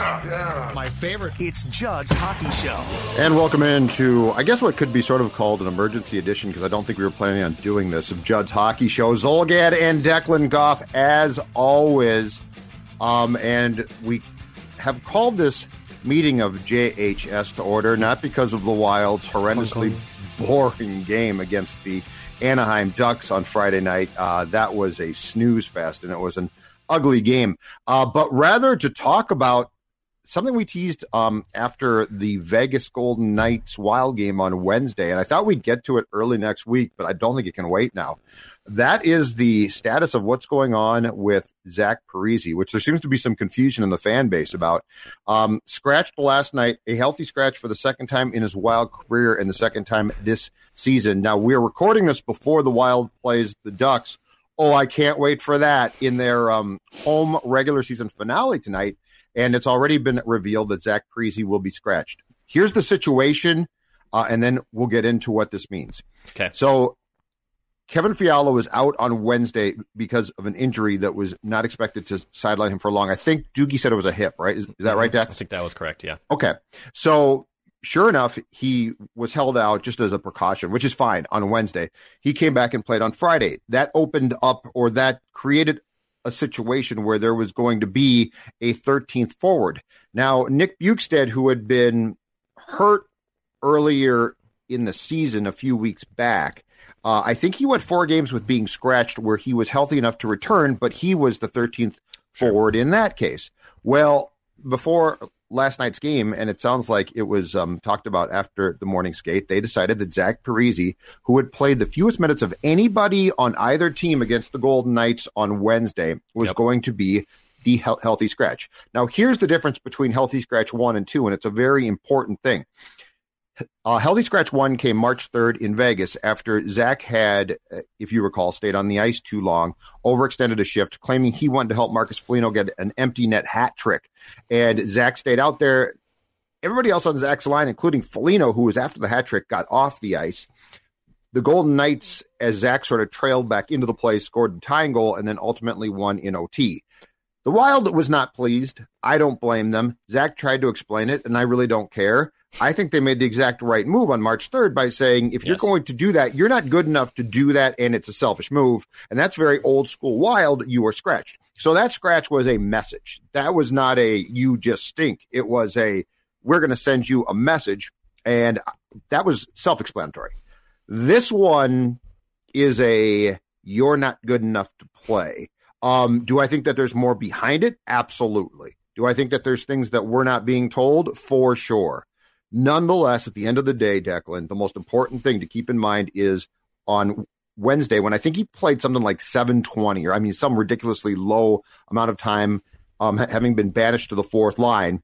Hockey, yeah, yeah. My favorite. It's Judd's Hockey Show. And welcome into, I guess, what could be sort of called an emergency edition because I don't think we were planning on doing this of Judd's Hockey Show. Zulgad and Declan Goff, as always. Um, and we have called this meeting of JHS to order, not because of the Wild's horrendously boring game against the Anaheim Ducks on Friday night. Uh, that was a snooze fest, and it was an ugly game, uh, but rather to talk about something we teased um, after the Vegas Golden Knights Wild game on Wednesday, and I thought we'd get to it early next week, but I don't think it can wait now. That is the status of what's going on with Zach Parise, which there seems to be some confusion in the fan base about. Um, scratched last night, a healthy scratch for the second time in his Wild career and the second time this season. Now, we're recording this before the Wild plays the Ducks. Oh, I can't wait for that in their um, home regular season finale tonight. And it's already been revealed that Zach Parise will be scratched. Here's the situation, uh, and then we'll get into what this means. Okay. So Kevin Fiala was out on Wednesday because of an injury that was not expected to sideline him for long. I think Doogie said it was a hip, right? Is, is that right, Dex? I think that was correct. Yeah. Okay. So sure enough, he was held out just as a precaution, which is fine on Wednesday. He came back and played on Friday. That opened up or that created a situation where there was going to be a 13th forward. Now, Nick Bjugstad, who had been hurt earlier in the season a few weeks back, uh, I think he went four games with being scratched where he was healthy enough to return, but he was the 13th forward in that case. Well, before last night's game, and it sounds like it was um, talked about after the morning skate, they decided that Zach Parise, who had played the fewest minutes of anybody on either team against the Golden Knights on Wednesday, was Yep. going to be the he- healthy scratch. Now, here's the difference between healthy scratch one and two, and it's a very important thing. Uh, Healthy Scratch 1 came March 3rd in Vegas after Zach had, uh, if you recall, stayed on the ice too long, overextended a shift, claiming he wanted to help Marcus Foligno get an empty net hat trick. And Zach stayed out there. Everybody else on Zach's line, including Foligno, who was after the hat trick, got off the ice. The Golden Knights, as Zach sort of trailed back into the play, scored the tying goal and then ultimately won in OT. The Wild was not pleased. I don't blame them. Zach tried to explain it, and I really don't care. I think they made the exact right move on March 3rd by saying, if you're going to do that, you're not good enough to do that, and it's a selfish move. And that's very old school wild. You are scratched. So that scratch was a message. That was not a you just stink. It was a we're going to send you a message. And that was self explanatory. This one is a you're not good enough to play. Um, do I think that there's more behind it? Absolutely. Do I think that there's things that we're not being told? For sure. Nonetheless, at the end of the day, Declan, the most important thing to keep in mind is on Wednesday when I think he played something like 720 or I mean some ridiculously low amount of time um, having been banished to the fourth line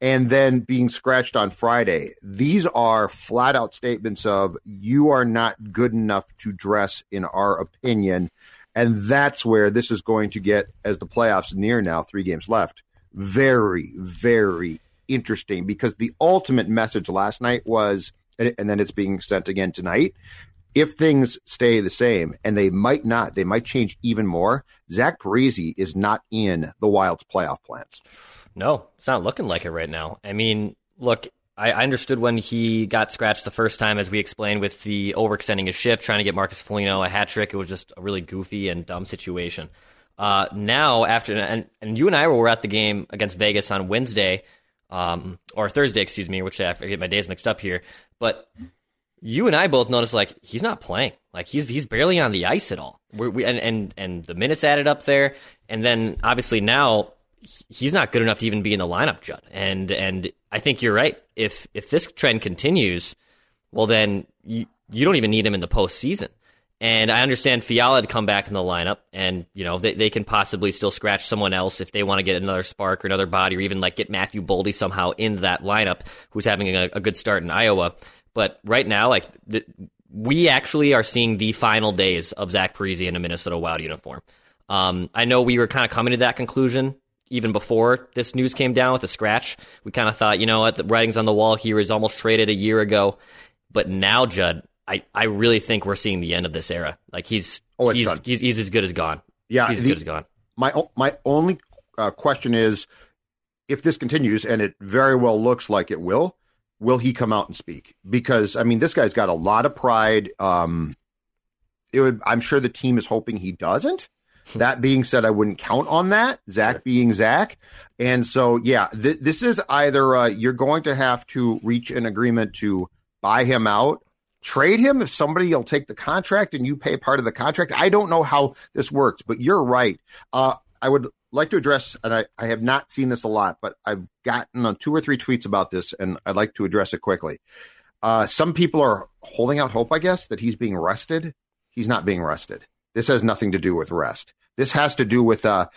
and then being scratched on Friday. These are flat out statements of you are not good enough to dress in our opinion. And that's where this is going to get as the playoffs near now, three games left. Very, very interesting because the ultimate message last night was, and then it's being sent again tonight. If things stay the same, and they might not, they might change even more. Zach Parise is not in the Wild's playoff plans. No, it's not looking like it right now. I mean, look, I, I understood when he got scratched the first time, as we explained, with the overextending his shift, trying to get Marcus Foligno a hat trick. It was just a really goofy and dumb situation. Uh, now after and and you and I were at the game against Vegas on Wednesday, um, or Thursday, excuse me, which I get my days mixed up here. But you and I both noticed like he's not playing. Like he's he's barely on the ice at all. We're, we and and and the minutes added up there, and then obviously now he's not good enough to even be in the lineup, Judd. And and I think you're right. If if this trend continues, well then you you don't even need him in the postseason. And I understand Fiala had come back in the lineup, and you know they, they can possibly still scratch someone else if they want to get another spark or another body, or even like get Matthew Boldy somehow in that lineup, who's having a, a good start in Iowa. But right now, like th- we actually are seeing the final days of Zach Parise in a Minnesota Wild uniform. Um, I know we were kind of coming to that conclusion even before this news came down with the scratch. We kind of thought, you know what, the writing's on the wall here is almost traded a year ago. But now, Judd, I, I really think we're seeing the end of this era. Like he's oh, he's, he's, he's as good as gone. Yeah, he's as the, good as gone. My my only uh, question is, if this continues, and it very well looks like it will, will he come out and speak? Because I mean, this guy's got a lot of pride. Um, it would. I'm sure the team is hoping he doesn't. that being said, I wouldn't count on that. Zach sure. being Zach, and so yeah, th- this is either uh, you're going to have to reach an agreement to buy him out, trade him if somebody will take the contract and you pay part of the contract. I don't know how this works, but you're right. Uh, I would like to address, and I, I have not seen this a lot, but I've gotten on two or three tweets about this, and I'd like to address it quickly. Uh, some people are holding out hope, I guess, that he's being arrested. He's not being arrested. This has nothing to do with rest. This has to do with uh,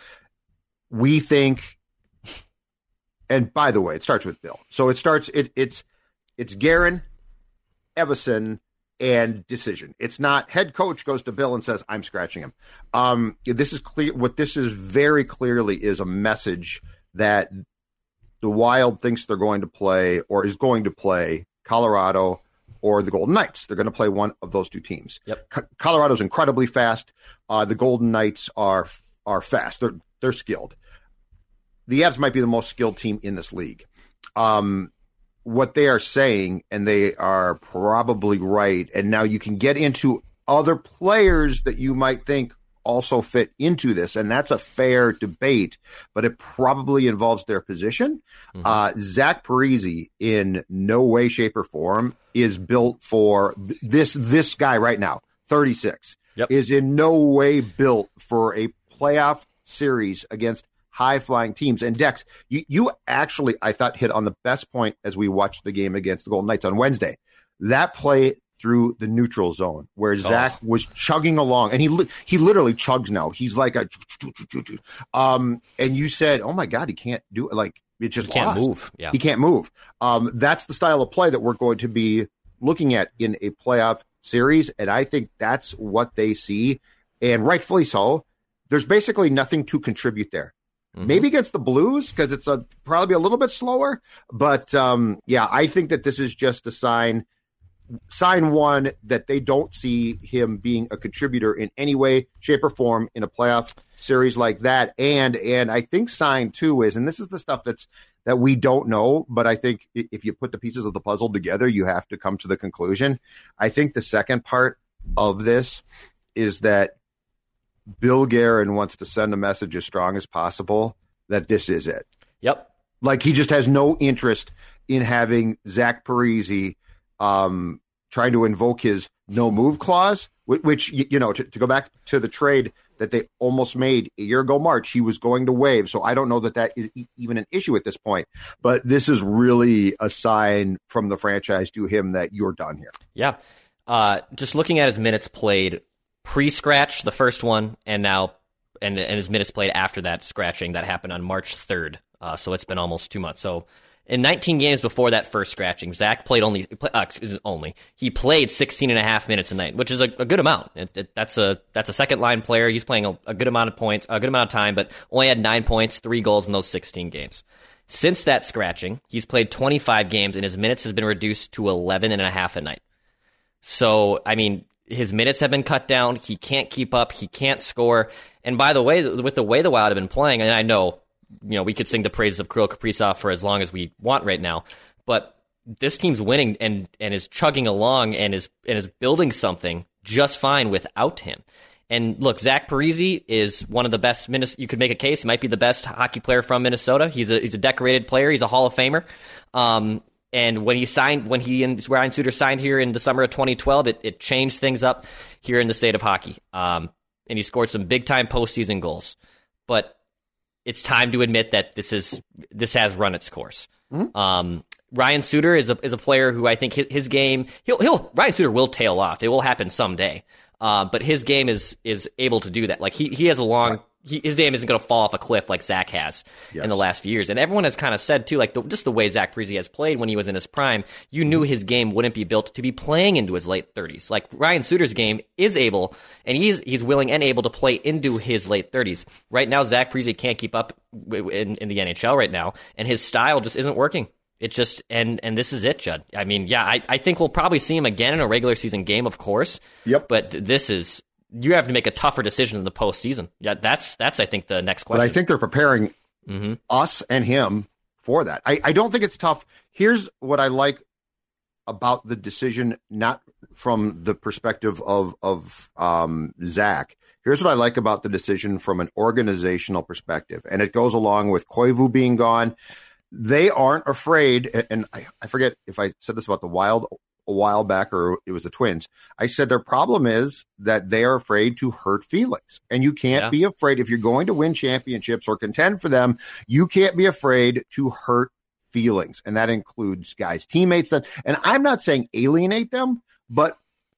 we think. And by the way, it starts with Bill. So it starts. It, it's it's Guerin, Evason, and decision. It's not head coach goes to Bill and says, I'm scratching him. Um, this is clear. What this is very clearly is a message that the Wild thinks they're going to play or is going to play Colorado or the Golden Knights. They're going to play one of those two teams. Yep. Co- Colorado's incredibly fast. Uh, the Golden Knights are are fast. They're they're skilled. The Avs might be the most skilled team in this league. Um, what they are saying, and they are probably right. And now you can get into other players that you might think also fit into this, and that's a fair debate, but it probably involves their position. Mm-hmm. Uh, Zach Parise, in no way, shape, or form, is built for this. This guy right now, thirty six, yep. is in no way built for a playoff series against high flying teams. And Dex, you, you actually, I thought, hit on the best point as we watched the game against the Golden Knights on Wednesday. That play through the neutral zone where Zach oh. was chugging along, and he he literally chugs now. He's like a um, and you said, "Oh my God, he can't do it!" Like it just he can't move. Yeah, he can't move. Um, that's the style of play that we're going to be looking at in a playoff series, and I think that's what they see, and rightfully so. There's basically nothing to contribute there. Mm-hmm. Maybe against the Blues because it's a probably a little bit slower. But um, yeah, I think that this is just a sign sign one that they don't see him being a contributor in any way, shape, or form in a playoff series like that. And and I think sign two is, and this is the stuff that's that we don't know, but I think if you put the pieces of the puzzle together, you have to come to the conclusion. I think the second part of this is that Bill Guerin wants to send a message as strong as possible that this is it. Yep. Like he just has no interest in having Zach Parise um, trying to invoke his no move clause, which, you know, to, to, go back to the trade that they almost made a year ago, March, he was going to waive. So I don't know that that is even an issue at this point. But this is really a sign from the franchise to him that you're done here. Yeah. Uh, just looking at his minutes played pre-scratch, the first one, and now and and his minutes played after that scratching that happened on March third. Uh, so it's been almost two months. So in 19 games before that first scratching, Zach played only uh, only he played 16 and a half minutes a night, which is a, a good amount. It, it, that's a that's a second line player. He's playing a, a, good amount of points, a good amount of time, but only had nine points, three goals in those 16 games. Since that scratching, he's played 25 games and his minutes has been reduced to 11 and a half a night. So, I mean, his minutes have been cut down. He can't keep up. He can't score. And by the way, with the way the Wild have been playing, and I know, you know, we could sing the praises of Kirill Kaprizov for as long as we want right now, but this team's winning and and is chugging along and is and is building something just fine without him. and look, Zach Parise is one of the best. You could make a case. He might be the best hockey player from Minnesota. He's a he's a decorated player. He's a Hall of Famer. Um, and when he signed, when he and Ryan Suter signed here in the summer of 2012, it, it changed things up here in the state of hockey. Um, and he scored some big time postseason goals. But it's time to admit that this is this has run its course. Mm-hmm. Um, Ryan Suter is a is a player who I think his, his, game he'll he'll Ryan Suter will tail off. It will happen someday. Uh, but his game is is able to do that. Like he he has a long. He, his game isn't going to fall off a cliff like Zach has yes. in the last few years. And everyone has kind of said too, like the, just the way Zach Parise has played when he was in his prime, you knew his game wouldn't be built to be playing into his late thirties. Like Ryan Suter's game is able, and he's he's willing and able to play into his late thirties. Right now, Zach Parise can't keep up in, in the NHL right now, and his style just isn't working. It just and and this is it, Judd. I mean, yeah, I, I think we'll probably see him again in a regular season game, of course. Yep. But this is you have to make a tougher decision in the postseason. Yeah, that's that's I think the next question. But I think they're preparing mm-hmm. us and him for that. I, I don't think it's tough. Here's what I like about the decision, not from the perspective of of um, Zach. Here's what I like about the decision from an organizational perspective, and it goes along with Koivu being gone they aren't afraid. And I, I forget if I said this about the Wild a while back or it was the Twins. I said their problem is that they are afraid to hurt feelings. And you can't yeah. be afraid if you're going to win championships or contend for them, you can't be afraid to hurt feelings. And that includes guys, teammates that and I'm not saying alienate them, but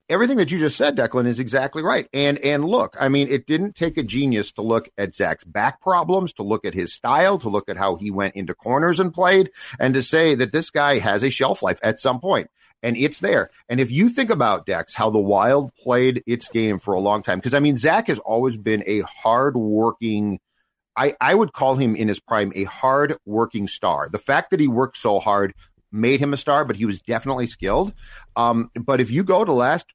everything that you just said, Declan, is exactly right. And and look, I mean, it didn't take a genius to look at Zach's back problems, to look at his style, to look at how he went into corners and played, and to say that this guy has a shelf life at some point. And it's there. And if you think about Dex, how the Wild played its game for a long time, because I mean, Zach has always been a hard working. I, I would call him in his prime a hard working star. The fact that he worked so hard made him a star, but he was definitely skilled. Um, but if you go to last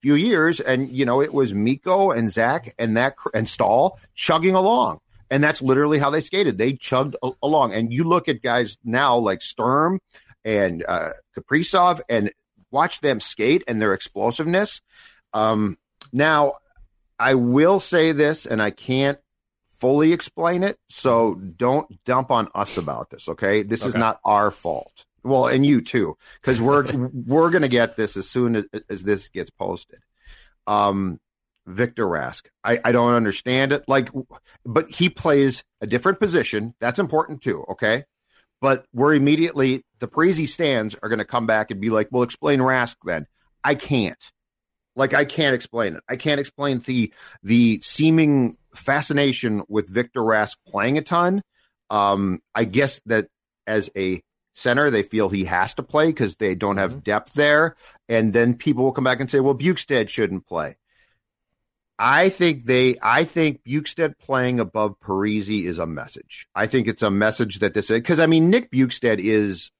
few years, and you know it was Mikko and Zach and that and Staal chugging along, and that's literally how they skated. They chugged a- along, and you look at guys now like Sturm and uh, Kaprizov, and watch them skate and their explosiveness. Um, now, I will say this, and I can't fully explain it, so don't dump on us about this. Okay, this okay. is not our fault. Well, and you too, because we're we're gonna get this as soon as, as this gets posted. Um, Victor Rask, I, I don't understand it. Like, but he plays a different position. That's important too. Okay, but we're immediately the Parise stands are going to come back and be like, "Well, explain Rask." Then I can't. Like, I can't explain it. I can't explain the the seeming fascination with Victor Rask playing a ton. Um, I guess that as a center. They feel he has to play because they don't have mm-hmm. depth there. And then people will come back and say, well, Bjugstad shouldn't play. I think they, I think Bjugstad playing above Parise is a message. I think it's a message that this, because I mean, Nick Bjugstad is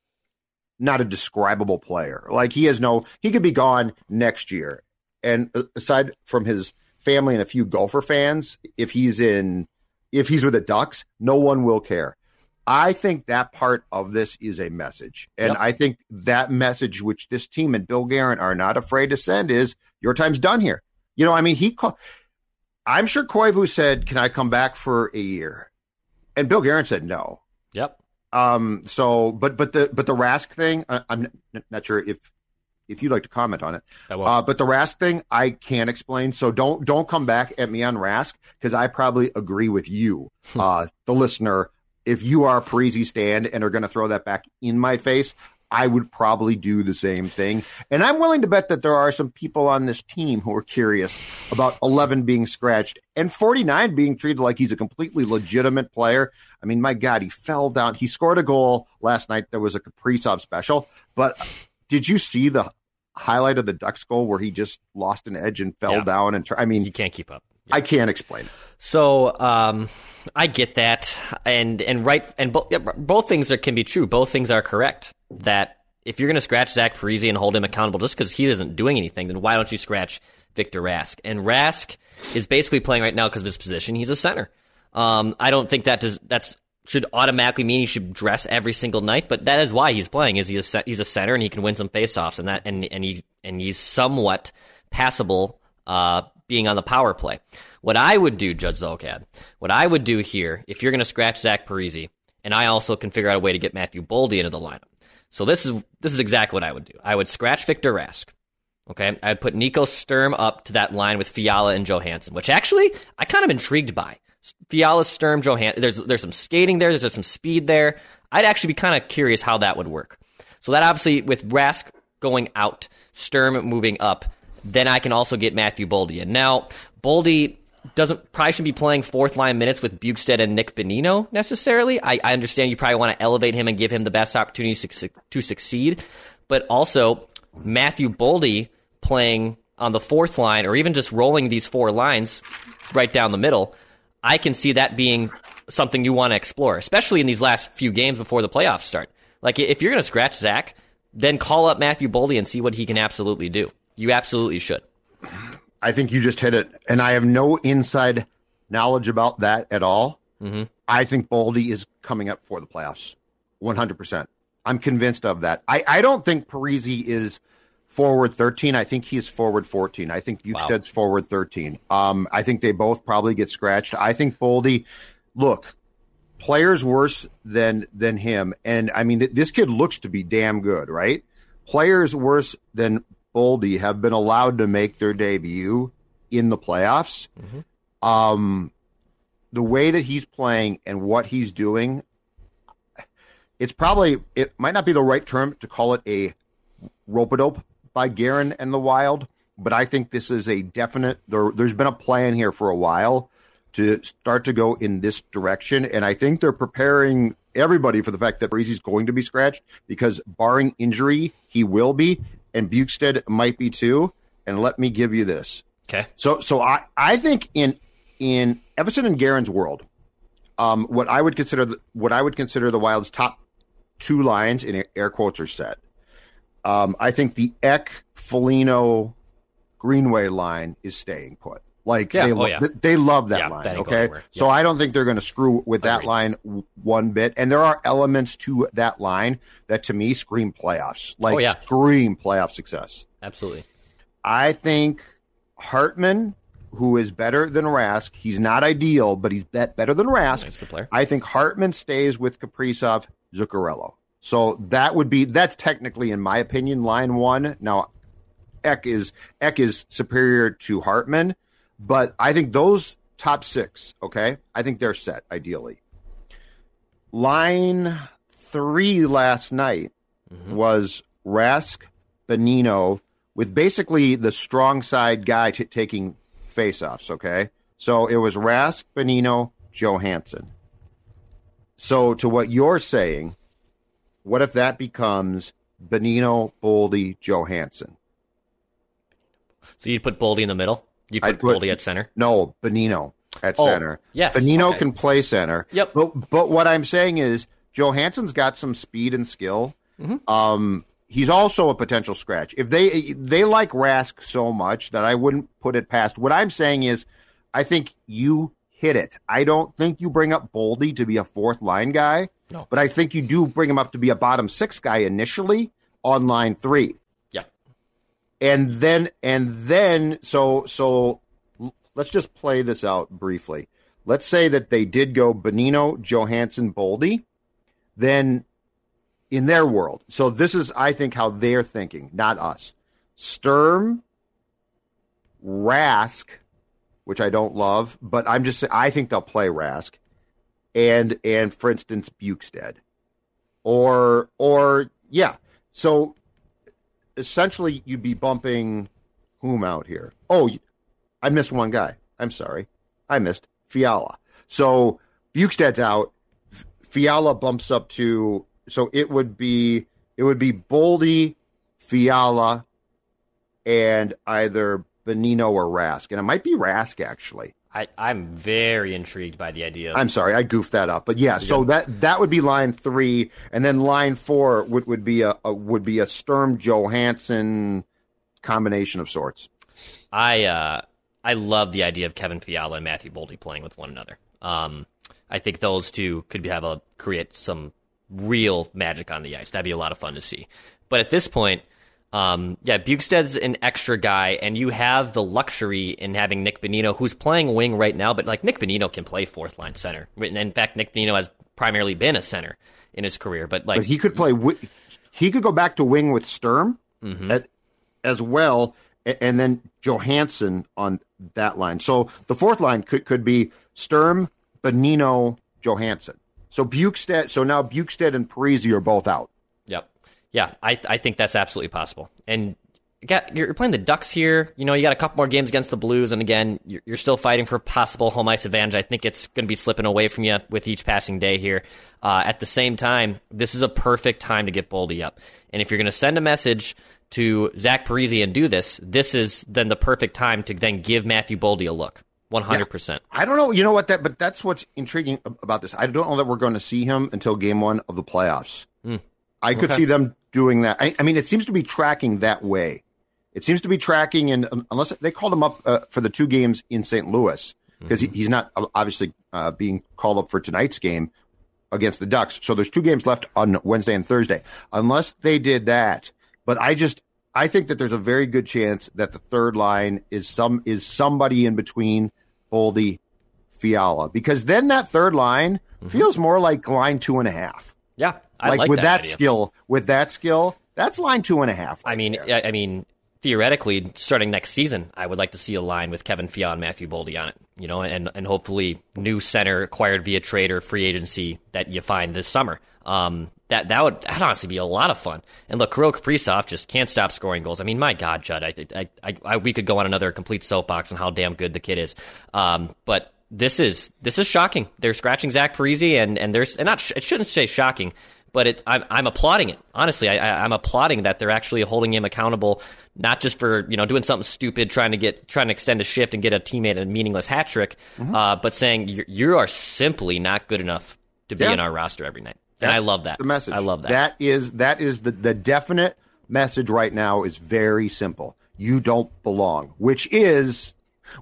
not a describable player. Like he has no, he could be gone next year. And uh, aside from his family and a few Gopher fans, if he's in, if he's with the Ducks, no one will care. I think that part of this is a message. And yep. I think that message, which this team and Bill Guerin are not afraid to send, is your time's done here. You know, I mean, he called, I'm sure Koivu said, Can I come back for a year? And Bill Guerin said no. Yep. Um, so, but, but the, but the Rask thing, I, am not sure if, if you'd like to comment on it. Uh, but the Rask thing, I can't explain. So don't, don't come back at me on Rask because I probably agree with you, uh, the listener if you are a Parise stand and are going to throw that back in my face, I would probably do the same thing. And I'm willing to bet that there are some people on this team who are curious about 11 being scratched and 49 being treated like he's a completely legitimate player. I mean, my God, he fell down. He scored a goal last night. There was a Kaprizov special. But did you see the highlight of the Ducks goal where he just lost an edge and fell yeah. down? And I mean, he can't keep up. Yeah. I can't explain it. So um, I get that, and and right, and bo- both things are, can be true. Both things are correct. That if you're going to scratch Zach Parise and hold him accountable just because he isn't doing anything, then why don't you scratch Victor Rask? And Rask is basically playing right now because of his position. He's a center. Um, I don't think that does that's should automatically mean he should dress every single night, but that is why he's playing. Is he's a, he's a center and he can win some faceoffs and that and and he and he's somewhat passable uh, being on the power play. What I would do, Judd Zulgad, what I would do here, if you're going to scratch Zach Parise, and I also can figure out a way to get Matthew Boldy into the lineup. So this is this is exactly what I would do. I would scratch Victor Rask. Okay, I'd put Nico Sturm up to that line with Fiala and Johansson, which actually I kind of intrigued by. Fiala, Sturm, Johansson. There's there's some skating there. There's some speed there. I'd actually be kind of curious how that would work. So that obviously with Rask going out, Sturm moving up, then I can also get Matthew Boldy in. Now Boldy doesn't probably shouldn't be playing fourth line minutes with Bjugstad and Nick Bonino necessarily. I, I understand you probably want to elevate him and give him the best opportunity to, to succeed, but also Matthew Boldy playing on the fourth line or even just rolling these four lines right down the middle, I can see that being something you want to explore, especially in these last few games before the playoffs start. Like if you're going to scratch Zach, then call up Matthew Boldy and see what he can absolutely do. You absolutely should. I think you just hit it, and I have no inside knowledge about that at all. Mm-hmm. I think Boldy is coming up for the playoffs, one hundred percent. I'm convinced of that. I, I don't think Parise is forward 13. I think he's forward 14. I think Bjugstad's wow. forward 13. Um, I think they both probably get scratched. I think Boldy, look, players worse than than him, and I mean th- this kid looks to be damn good, right? Players worse than Boldy have been allowed to make their debut in the playoffs. Mm-hmm. Um, the way that he's playing and what he's doing, it's probably it might not be the right term to call it a rope a dope by Guerin and the Wild, but I think this is a definite. There, there's been a plan here for a while to start to go in this direction, and I think they're preparing everybody for the fact that Breezy's going to be scratched because, barring injury, he will be, and Bjugstad might be too. And let me give you this. Okay. So, so I, I think in in Evason and Guerin's world, um, what I would consider the, what I would consider the Wild's top two lines in air quotes are set. Um, I think the Ek Foligno Greenway line is staying put. Like yeah. they, oh, yeah. they love that yeah, line. That okay, so I don't think they're going to screw with that Agreed. line one bit. And there are elements to that line that to me scream playoffs, oh, like oh, scream playoff success. Absolutely. I think Hartman, who is better than Rask, he's not ideal, but he's better than Rask. Nice good player. I think Hartman stays with Kaprizov, Zuccarello. So that would be that's technically, in my opinion, line one. Now, Ek is Ek is superior to Hartman but I think those top six, okay, I think they're set ideally. Line three last night mm-hmm. was Rask, Bonino with basically the strong side guy t- taking faceoffs, okay? So it was Rask, Bonino Johansson. So to what you're saying, what if that becomes Bonino Boldy, Johansson? So you'd put Boldy in the middle? You put, Boldy at center? No, Bonino at oh, center. Yes. Bonino okay. can play center. Yep. But but what I'm saying is Johansson's got some speed and skill. Mm-hmm. Um, he's also a potential scratch. If they they like Rask so much that I wouldn't put it past. What I'm saying is, I think you hit it. I don't think you bring up Boldy to be a fourth line guy. No. But I think you do bring him up to be a bottom six guy initially on line three and then and then so so let's just play this out briefly. Let's say that they did go Bonino, Johansson, Boldy, then in their world. So this is I think how they're thinking, not us. Sturm, Rask, which I don't love, but I'm just I think they'll play Rask, and and for instance Bjugstad, or or yeah. So essentially you'd be bumping whom out here? Oh, I missed one guy. I'm sorry. I missed Fiala. So Bjugstad's out. Fiala bumps up to so it would be it would be Boldy, Fiala, and either Bonino or Rask, and it might be Rask actually. I, I'm very intrigued by the idea. I'm sorry, I goofed that up, but yeah. So that that would be line three, and then line four would, would be a, a would be a Sturm Johansson combination of sorts. I uh, I love the idea of Kevin Fiala and Matthew Boldy playing with one another. Um, I think those two could have a create some real magic on the ice. That'd be a lot of fun to see. But at this point, Um, yeah, Bjugstad's an extra guy, and you have the luxury in having Nick Bonino, who's playing wing right now, but like Nick Bonino can play fourth line center. And in fact, Nick Bonino has primarily been a center in his career, but like but he could play. He could go back to wing with Sturm Mm-hmm. at, as well, and then Johansson on that line. So the fourth line could could be Sturm, Bonino, Johansson. So Bjugstad. So now Bjugstad and Parise are both out. Yeah, I I think that's absolutely possible. And you got you're playing the Ducks here. You know, you got a couple more games against the Blues, and again, you're, you're still fighting for possible home ice advantage. I think it's going to be slipping away from you with each passing day here. Uh, at the same time, this is a perfect time to get Boldy up. And if you're going to send a message to Zach Parise and do this, this is then the perfect time to then give Matthew Boldy a look. One hundred percent. I don't know. You know what? That but that's what's intriguing about this. I don't know that we're going to see him until game one of the playoffs. I could see them doing that. I, I mean, it seems to be tracking that way. It seems to be tracking, and um, unless they called him up uh, for the two games in St. Louis, because he, he's not uh, obviously uh, being called up for tonight's game against the Ducks. So there's two games left on Wednesday and Thursday. Unless they did that, but I just I think that there's a very good chance that the third line is some is somebody in between Boldy, Fiala, because then that third line feels more like line two and a half. Yeah, I like, like with that, idea. skill, with that skill, that's line two and a half. I mean, I, I mean, theoretically, starting next season, I would like to see a line with Kevin and Matthew Boldy on it. You know, and and hopefully new center acquired via trade or free agency that you find this summer. Um, that that would that honestly be a lot of fun. And look, Kirill Kaprizov just can't stop scoring goals. I mean, my God, Judd, I, I, I, I we could go on another complete soapbox on how damn good the kid is. Um, but this is this is shocking. They're scratching Zach Parise, and and there's and not sh- it shouldn't say shocking, but it I'm I'm applauding it. Honestly, I, I I'm applauding that they're actually holding him accountable, not just for you know doing something stupid, trying to get trying to extend a shift and get a teammate a meaningless hat trick, uh, but saying you you are simply not good enough to be Yeah. in our roster every night. And I love that. the message. I love that. That is that is the the definite message right now is very simple. You don't belong, which is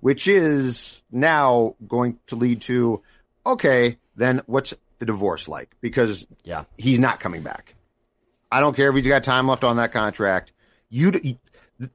which is now going to lead to okay, then what's the divorce like? Because Yeah. he's not coming back. I don't care if he's got time left on that contract. You,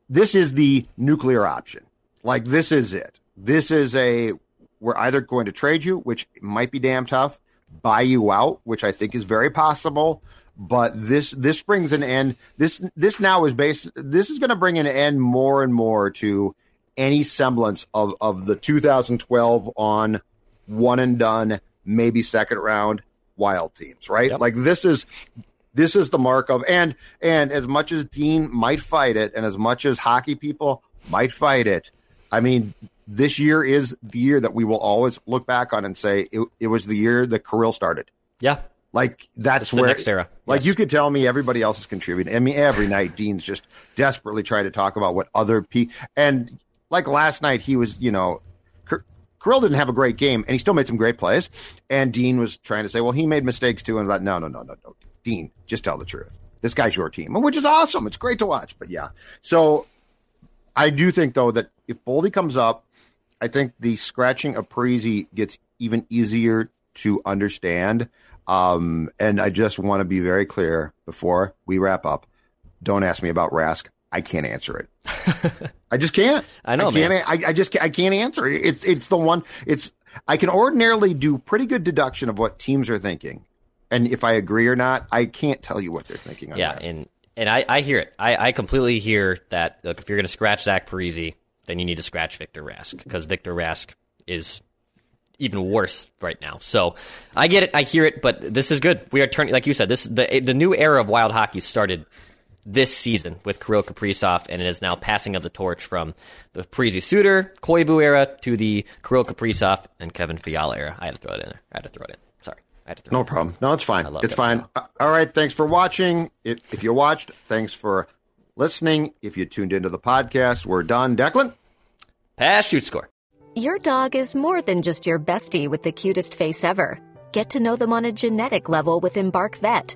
this is the nuclear option. Like this is it. This is a we're either going to trade you, which might be damn tough, buy you out, which I think is very possible. But this this brings an end. This this now is based. This is going to bring an end more and more to any semblance of of the 2012 on one and done, maybe second round wild teams, right? Yep. Like this is this is the mark of and and as much as Dean might fight it, and as much as hockey people might fight it, I mean, this year is the year that we will always look back on and say it, it was the year that Kirill started. yeah. Like that's It's the where next era. Like Yes. you could tell me everybody else is contributing. I mean, every night Dean's just desperately trying to talk about what other people and like last night he was, you know, Kir- didn't have a great game and he still made some great plays. And Dean was trying to say, well, he made mistakes too. And like, no, no, no, no, no, Dean, just tell the truth. This guy's your team, which is awesome. It's great to watch. But yeah, so I do think though that if Boldy comes up, I think the scratching of Parise gets even easier to understand. Um, and I just want to be very clear before we wrap up. Don't ask me about Rask. I can't answer it. I just can't. I know, I can't. man. I, I just can't, I can't answer it. It's it's the one. It's I can ordinarily do pretty good deduction of what teams are thinking, and if I agree or not, I can't tell you what they're thinking. On Yeah, and and I, I hear it. I, I completely hear that. Look, if you're going to scratch Zach Parise, then you need to scratch Victor Rask because Victor Rask is even worse right now. So I get it. I hear it. But this is good. We are turning, like you said, this the the new era of wild hockey started this season with Kirill Kaprizov, and it is now passing of the torch from the Parise Suter, Koivu era to the Kirill Kaprizov and Kevin Fiala era. I had to throw it in there. I had to throw it in. Sorry, I had to throw No it in. problem. No, it's fine. love It's fine. Uh, All right. Thanks for watching. If, if you watched, thanks for listening. If you tuned into the podcast, we're done. Declan? Pass, shoot, score. Your dog is more than just your bestie with the cutest face ever. Get to know them on a genetic level with Embark Vet.